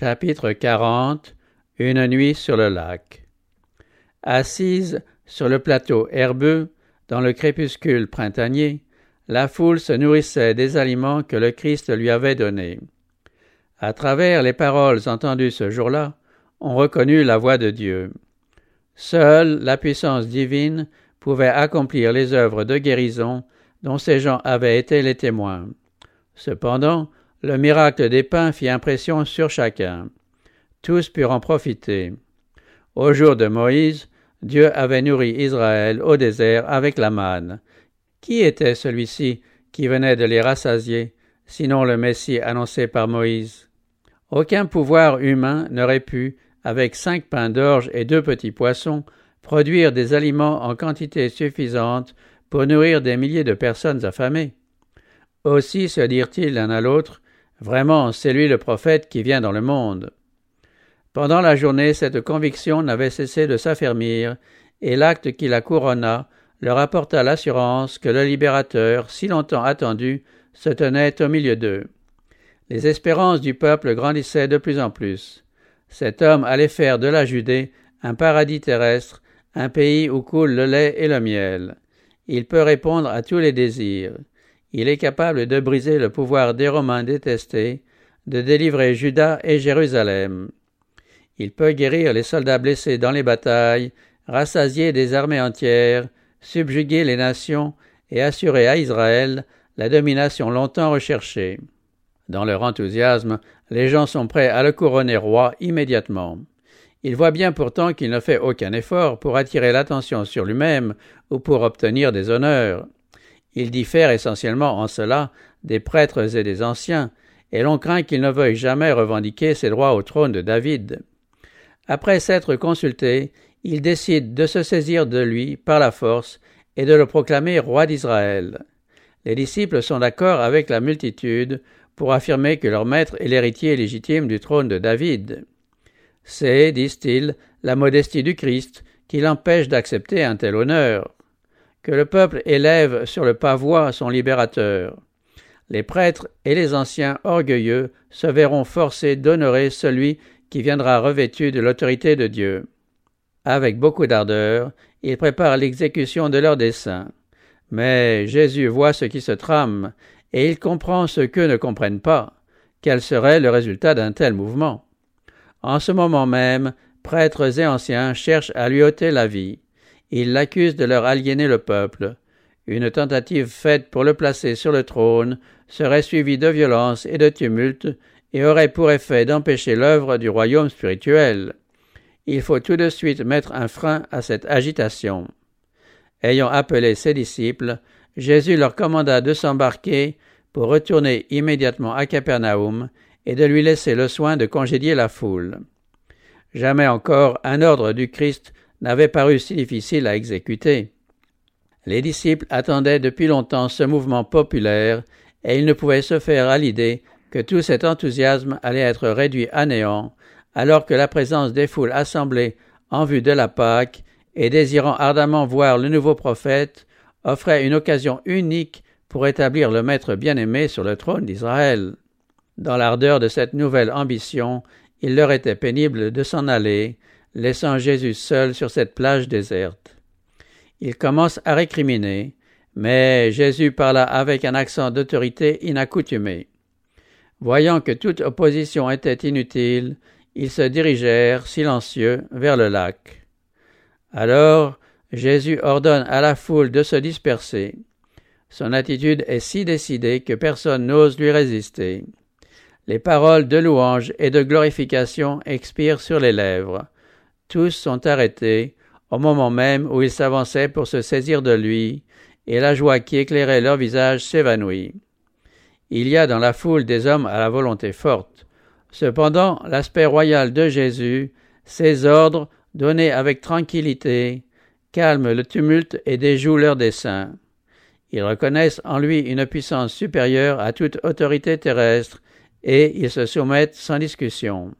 Chapitre 40 Une nuit sur le lac. Assise sur le plateau herbeux, dans le crépuscule printanier, la foule se nourrissait des aliments que le Christ lui avait donnés. À travers les paroles entendues ce jour-là, on reconnut la voix de Dieu. Seule la puissance divine pouvait accomplir les œuvres de guérison dont ces gens avaient été les témoins. Cependant, le miracle des pains fit impression sur chacun. Tous purent en profiter. Au jour de Moïse, Dieu avait nourri Israël au désert avec la manne. Qui était celui-ci qui venait de les rassasier, sinon le Messie annoncé par Moïse? Aucun pouvoir humain n'aurait pu, avec cinq pains d'orge et deux petits poissons, produire des aliments en quantité suffisante pour nourrir des milliers de personnes affamées. Aussi se dirent-ils l'un à l'autre, Vraiment, c'est lui le prophète qui vient dans le monde. Pendant la journée, cette conviction n'avait cessé de s'affermir, et l'acte qui la couronna leur apporta l'assurance que le libérateur, si longtemps attendu, se tenait au milieu d'eux. Les espérances du peuple grandissaient de plus en plus. Cet homme allait faire de la Judée un paradis terrestre, un pays où coule le lait et le miel. Il peut répondre à tous les désirs. Il est capable de briser le pouvoir des Romains détestés, de délivrer Juda et Jérusalem. Il peut guérir les soldats blessés dans les batailles, rassasier des armées entières, subjuguer les nations et assurer à Israël la domination longtemps recherchée. Dans leur enthousiasme, les gens sont prêts à le couronner roi immédiatement. Il voit bien pourtant qu'il ne fait aucun effort pour attirer l'attention sur lui-même ou pour obtenir des honneurs. Il diffère essentiellement en cela des prêtres et des anciens, et l'on craint qu'il ne veuille jamais revendiquer ses droits au trône de David. Après s'être consulté, il décide de se saisir de lui par la force et de le proclamer roi d'Israël. Les disciples sont d'accord avec la multitude pour affirmer que leur maître est l'héritier légitime du trône de David. C'est, disent-ils, la modestie du Christ qui l'empêche d'accepter un tel honneur que le peuple élève sur le pavois son libérateur. Les prêtres et les anciens orgueilleux se verront forcés d'honorer celui qui viendra revêtu de l'autorité de Dieu. Avec beaucoup d'ardeur, ils préparent l'exécution de leur dessein. Mais Jésus voit ce qui se trame, et il comprend ce qu'eux ne comprennent pas. Quel serait le résultat d'un tel mouvement? En ce moment même, prêtres et anciens cherchent à lui ôter la vie. Ils l'accusent de leur aliéner le peuple. Une tentative faite pour le placer sur le trône serait suivie de violence et de tumulte et aurait pour effet d'empêcher l'œuvre du royaume spirituel. Il faut tout de suite mettre un frein à cette agitation. Ayant appelé ses disciples, Jésus leur commanda de s'embarquer pour retourner immédiatement à Capernaum et de lui laisser le soin de congédier la foule. Jamais encore un ordre du Christ n'avait paru si difficile à exécuter. Les disciples attendaient depuis longtemps ce mouvement populaire, et ils ne pouvaient se faire à l'idée que tout cet enthousiasme allait être réduit à néant, alors que la présence des foules assemblées en vue de la Pâque et désirant ardemment voir le nouveau prophète offrait une occasion unique pour établir le Maître bien-aimé sur le trône d'Israël. Dans l'ardeur de cette nouvelle ambition, il leur était pénible de s'en aller, laissant Jésus seul sur cette plage déserte. Il commence à récriminer, mais Jésus parla avec un accent d'autorité inaccoutumé. Voyant que toute opposition était inutile, ils se dirigèrent, silencieux, vers le lac. Alors Jésus ordonne à la foule de se disperser. Son attitude est si décidée que personne n'ose lui résister. Les paroles de louange et de glorification expirent sur les lèvres. Tous sont arrêtés au moment même où ils s'avançaient pour se saisir de lui, et la joie qui éclairait leur visage s'évanouit. Il y a dans la foule des hommes à la volonté forte. Cependant, l'aspect royal de Jésus, ses ordres, donnés avec tranquillité, calment le tumulte et déjouent leurs desseins. Ils reconnaissent en lui une puissance supérieure à toute autorité terrestre, et ils se soumettent sans discussion.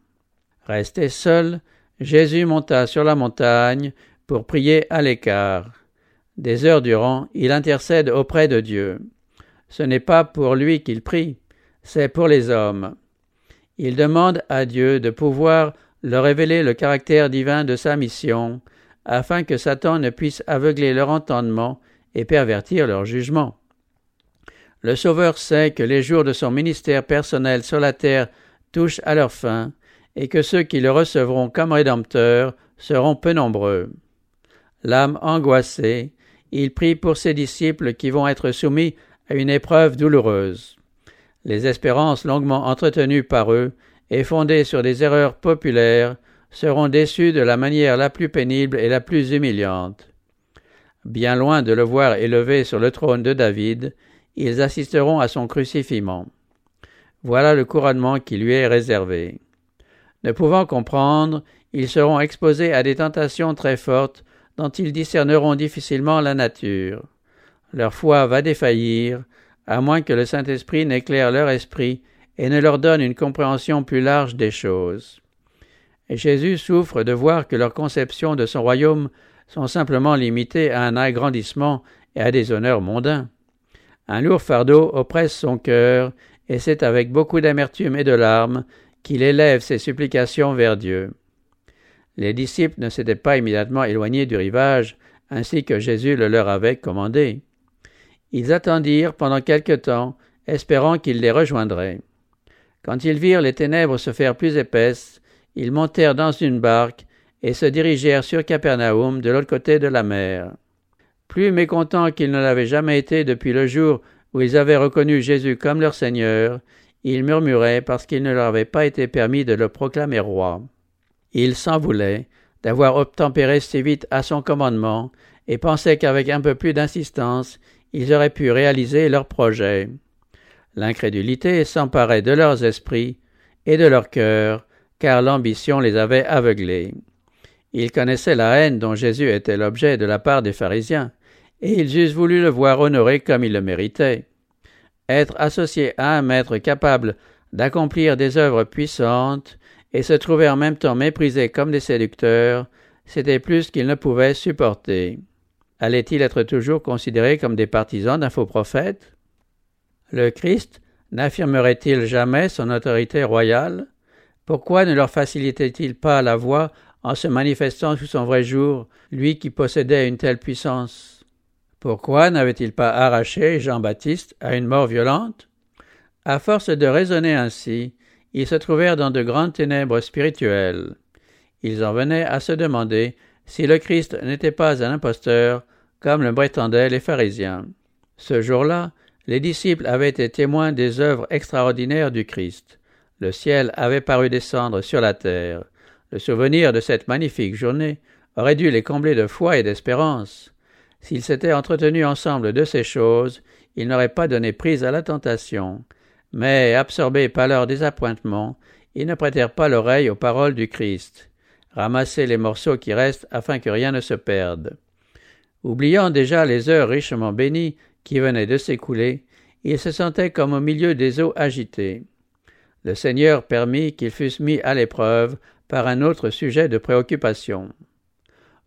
Resté seul, Jésus monta sur la montagne pour prier à l'écart. Des heures durant, il intercède auprès de Dieu. Ce n'est pas pour lui qu'il prie, c'est pour les hommes. il demande à Dieu de pouvoir leur révéler le caractère divin de sa mission, afin que Satan ne puisse aveugler leur entendement et pervertir leur jugement. Le Sauveur sait que les jours de son ministère personnel sur la terre touchent à leur fin, et que ceux qui le recevront comme Rédempteur seront peu nombreux. L'âme angoissée, il prie pour ses disciples qui vont être soumis à une épreuve douloureuse. Les espérances longuement entretenues par eux et fondées sur des erreurs populaires seront déçues de la manière la plus pénible et la plus humiliante. Bien loin de le voir élevé sur le trône de David, ils assisteront à son crucifiement. Voilà le couronnement qui lui est réservé. Ne pouvant comprendre, ils seront exposés à des tentations très fortes dont ils discerneront difficilement la nature. Leur foi va défaillir, à moins que le Saint-Esprit n'éclaire leur esprit et ne leur donne une compréhension plus large des choses. Et Jésus souffre de voir que leurs conceptions de son royaume sont simplement limitées à un agrandissement et à des honneurs mondains. Un lourd fardeau oppresse son cœur, et c'est avec beaucoup d'amertume et de larmes qu'il élève ses supplications vers Dieu. Les disciples ne s'étaient pas immédiatement éloignés du rivage, ainsi que Jésus le leur avait commandé. Ils attendirent pendant quelque temps, espérant qu'il les rejoindrait. Quand ils virent les ténèbres se faire plus épaisses, ils montèrent dans une barque et se dirigèrent sur Capernaum de l'autre côté de la mer. Plus mécontents qu'ils ne l'avaient jamais été depuis le jour où ils avaient reconnu Jésus comme leur Seigneur, ils murmuraient parce qu'il ne leur avait pas été permis de le proclamer roi. Ils s'en voulaient d'avoir obtempéré si vite à son commandement et pensaient qu'avec un peu plus d'insistance, ils auraient pu réaliser leur projet. L'incrédulité s'emparait de leurs esprits et de leurs cœurs, car l'ambition les avait aveuglés. Ils connaissaient la haine dont Jésus était l'objet de la part des pharisiens, et ils eussent voulu le voir honoré comme il le méritait. Être associé à un maître capable d'accomplir des œuvres puissantes et se trouver en même temps méprisé comme des séducteurs, c'était plus qu'ils ne pouvaient supporter. Allait-il être toujours considéré comme des partisans d'un faux prophète? Le Christ n'affirmerait-il jamais son autorité royale? Pourquoi ne leur facilitait-il pas la voie en se manifestant sous son vrai jour, lui qui possédait une telle puissance? Pourquoi n'avait-il pas arraché Jean-Baptiste à une mort violente? À force de raisonner ainsi, ils se trouvèrent dans de grandes ténèbres spirituelles. Ils en venaient à se demander si le Christ n'était pas un imposteur, comme le prétendaient les pharisiens. Ce jour-là, les disciples avaient été témoins des œuvres extraordinaires du Christ. Le ciel avait paru descendre sur la terre. Le souvenir de cette magnifique journée aurait dû les combler de foi et d'espérance. S'ils s'étaient entretenus ensemble de ces choses, ils n'auraient pas donné prise à la tentation. Mais, absorbés par leur désappointement, ils ne prêtèrent pas l'oreille aux paroles du Christ. Ramasser les morceaux qui restent afin que rien ne se perde. Oubliant déjà les heures richement bénies qui venaient de s'écouler, ils se sentaient comme au milieu des eaux agitées. Le Seigneur permit qu'ils fussent mis à l'épreuve par un autre sujet de préoccupation.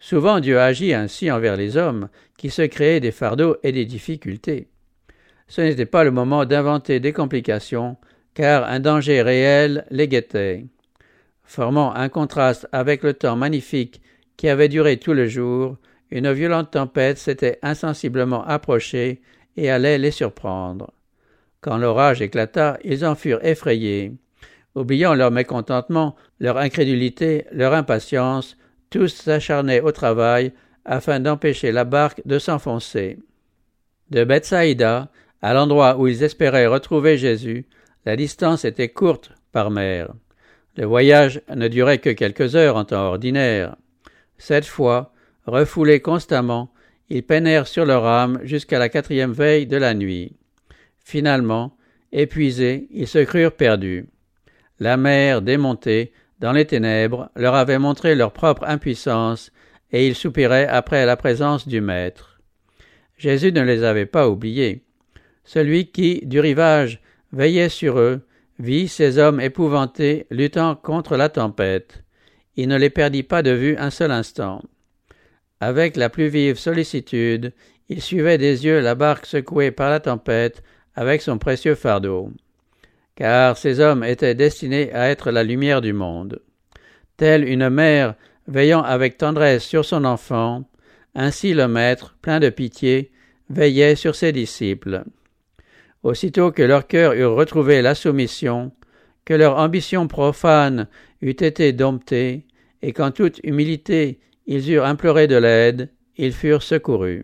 Souvent Dieu agit ainsi envers les hommes qui se créaient des fardeaux et des difficultés ce n'était pas le moment d'inventer des complications, car un danger réel les guettait. Formant un contraste avec le temps magnifique qui avait duré tout le jour, une violente tempête s'était insensiblement approchée et allait les surprendre. Quand l'orage éclata, ils en furent effrayés. Oubliant leur mécontentement, leur incrédulité, leur impatience, tous s'acharnaient au travail afin d'empêcher la barque de s'enfoncer. De Bethsaïda, à l'endroit où ils espéraient retrouver Jésus, la distance était courte par mer. Le voyage ne durait que quelques heures en temps ordinaire. Cette fois, refoulés constamment, ils peinèrent sur leur âme jusqu'à la quatrième veille de la nuit. Finalement, épuisés, ils se crurent perdus. La mer, démontée, dans les ténèbres, leur avait montré leur propre impuissance, et ils soupiraient après la présence du Maître. Jésus ne les avait pas oubliés. Celui qui, du rivage, veillait sur eux, vit ces hommes épouvantés luttant contre la tempête. Il ne les perdit pas de vue un seul instant. Avec la plus vive sollicitude, il suivait des yeux la barque secouée par la tempête avec son précieux fardeau. Car ces hommes étaient destinés à être la lumière du monde. Telle une mère veillant avec tendresse sur son enfant, ainsi le Maître, plein de pitié, veillait sur ses disciples. Aussitôt que leur cœur eut retrouvé la soumission, que leur ambition profane eût été domptée, et qu'en toute humilité ils eurent imploré de l'aide, ils furent secourus.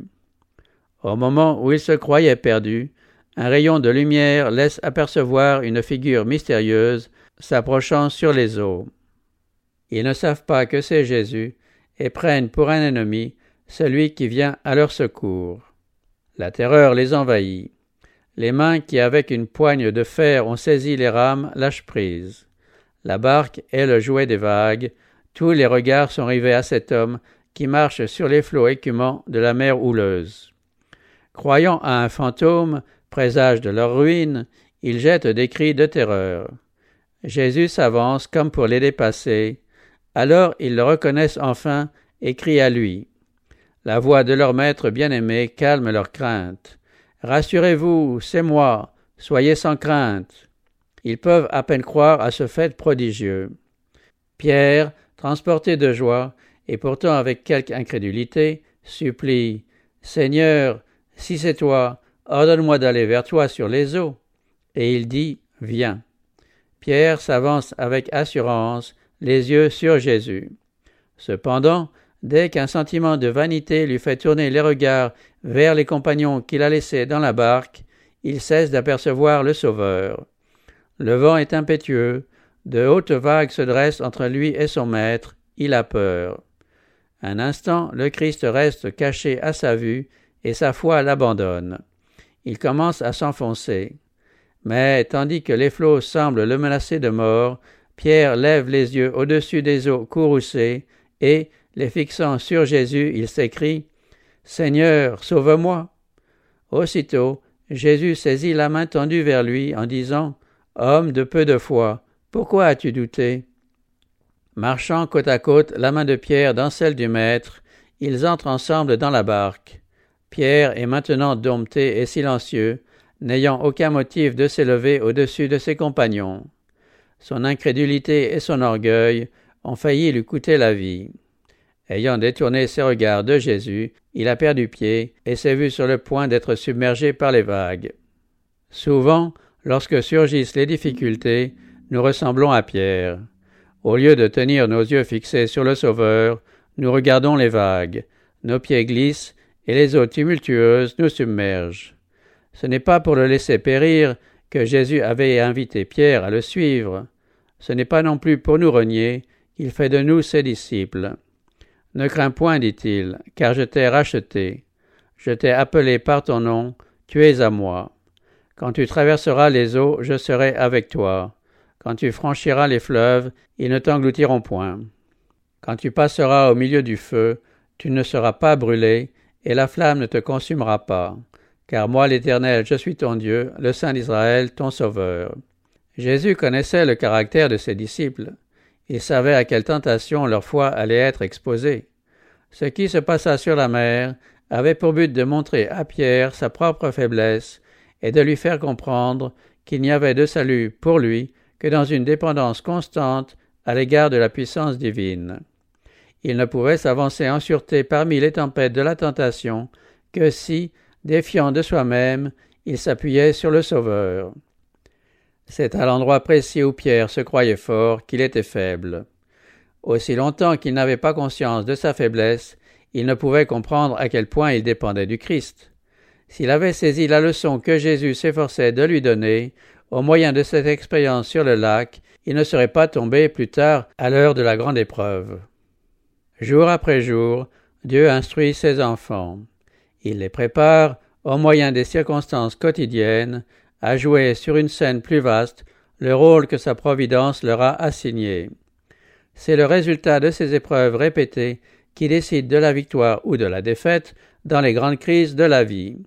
Au moment où ils se croyaient perdus, un rayon de lumière laisse apercevoir une figure mystérieuse s'approchant sur les eaux. Ils ne savent pas que c'est Jésus et prennent pour un ennemi celui qui vient à leur secours. La terreur les envahit. Les mains qui avec une poigne de fer ont saisi les rames lâchent prise. La barque est le jouet des vagues, tous les regards sont rivés à cet homme qui marche sur les flots écumants de la mer houleuse. Croyant à un fantôme, présage de leur ruine, ils jettent des cris de terreur. Jésus s'avance comme pour les dépasser. Alors ils le reconnaissent enfin et crient à lui. La voix de leur maître bien-aimé calme leur crainte. Rassurez-vous, c'est moi, soyez sans crainte. Ils peuvent à peine croire à ce fait prodigieux. Pierre, transporté de joie, et pourtant avec quelque incrédulité, supplie Seigneur, si c'est toi, ordonne-moi d'aller vers toi sur les eaux. Et il dit Viens. Pierre s'avance avec assurance, les yeux sur Jésus. Cependant, dès qu'un sentiment de vanité lui fait tourner les regards vers les compagnons qu'il a laissés dans la barque, il cesse d'apercevoir le Sauveur. Le vent est impétueux, de hautes vagues se dressent entre lui et son maître, il a peur. Un instant, le Christ reste caché à sa vue, et sa foi l'abandonne. Il commence à s'enfoncer. Mais tandis que les flots semblent le menacer de mort, Pierre lève les yeux au-dessus des eaux courroucées, et, les fixant sur Jésus, il s'écrie Seigneur, sauve-moi. Aussitôt, Jésus saisit la main tendue vers lui en disant Homme de peu de foi, pourquoi as-tu douté? Marchant côte à côte, la main de Pierre dans celle du Maître, ils entrent ensemble dans la barque. Pierre est maintenant dompté et silencieux, n'ayant aucun motif de s'élever au-dessus de ses compagnons. Son incrédulité et son orgueil ont failli lui coûter la vie. Ayant détourné ses regards de Jésus, il a perdu pied et s'est vu sur le point d'être submergé par les vagues. Souvent, lorsque surgissent les difficultés, nous ressemblons à Pierre. Au lieu de tenir nos yeux fixés sur le Sauveur, nous regardons les vagues, nos pieds glissent, et les eaux tumultueuses nous submergent. Ce n'est pas pour le laisser périr que Jésus avait invité Pierre à le suivre. Ce n'est pas non plus pour nous renier qu'il fait de nous ses disciples. Ne crains point, dit-il, car je t'ai racheté. Je t'ai appelé par ton nom, tu es à moi. Quand tu traverseras les eaux, je serai avec toi. Quand tu franchiras les fleuves, ils ne t'engloutiront point. Quand tu passeras au milieu du feu, tu ne seras pas brûlé, et la flamme ne te consumera pas. Car moi, l'Éternel, je suis ton Dieu, le Saint d'Israël, ton Sauveur. Jésus connaissait le caractère de ses disciples. Il savait à quelle tentation leur foi allait être exposée. Ce qui se passa sur la mer avait pour but de montrer à Pierre sa propre faiblesse et de lui faire comprendre qu'il n'y avait de salut pour lui que dans une dépendance constante à l'égard de la puissance divine. Il ne pouvait s'avancer en sûreté parmi les tempêtes de la tentation que si, défiant de soi-même, il s'appuyait sur le Sauveur. C'est à l'endroit précis où Pierre se croyait fort qu'il était faible. Aussi longtemps qu'il n'avait pas conscience de sa faiblesse, il ne pouvait comprendre à quel point il dépendait du Christ. S'il avait saisi la leçon que Jésus s'efforçait de lui donner, au moyen de cette expérience sur le lac, il ne serait pas tombé plus tard à l'heure de la grande épreuve. Jour après jour, Dieu instruit ses enfants. Il les prépare, au moyen des circonstances quotidiennes, à jouer sur une scène plus vaste le rôle que sa providence leur a assigné. C'est le résultat de ces épreuves répétées qui décide de la victoire ou de la défaite dans les grandes crises de la vie.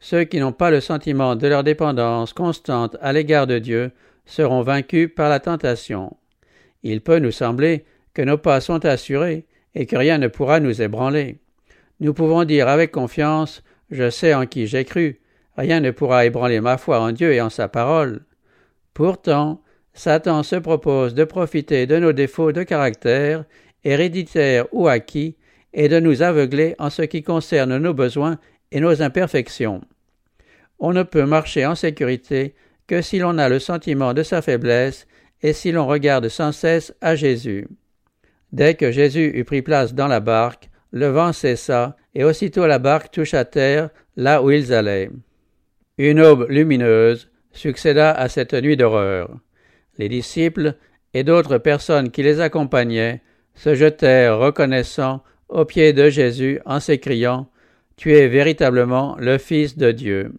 Ceux qui n'ont pas le sentiment de leur dépendance constante à l'égard de Dieu seront vaincus par la tentation. Il peut nous sembler que nos pas sont assurés et que rien ne pourra nous ébranler. Nous pouvons dire avec confiance Je sais en qui j'ai cru, rien ne pourra ébranler ma foi en Dieu et en sa parole. Pourtant, Satan se propose de profiter de nos défauts de caractère, héréditaires ou acquis, et de nous aveugler en ce qui concerne nos besoins et nos imperfections. On ne peut marcher en sécurité que si l'on a le sentiment de sa faiblesse et si l'on regarde sans cesse à Jésus. Dès que Jésus eut pris place dans la barque, le vent cessa, et aussitôt la barque toucha terre là où ils allaient. Une aube lumineuse succéda à cette nuit d'horreur. Les disciples et d'autres personnes qui les accompagnaient se jetèrent reconnaissants aux pieds de Jésus en s'écriant Tu es véritablement le Fils de Dieu.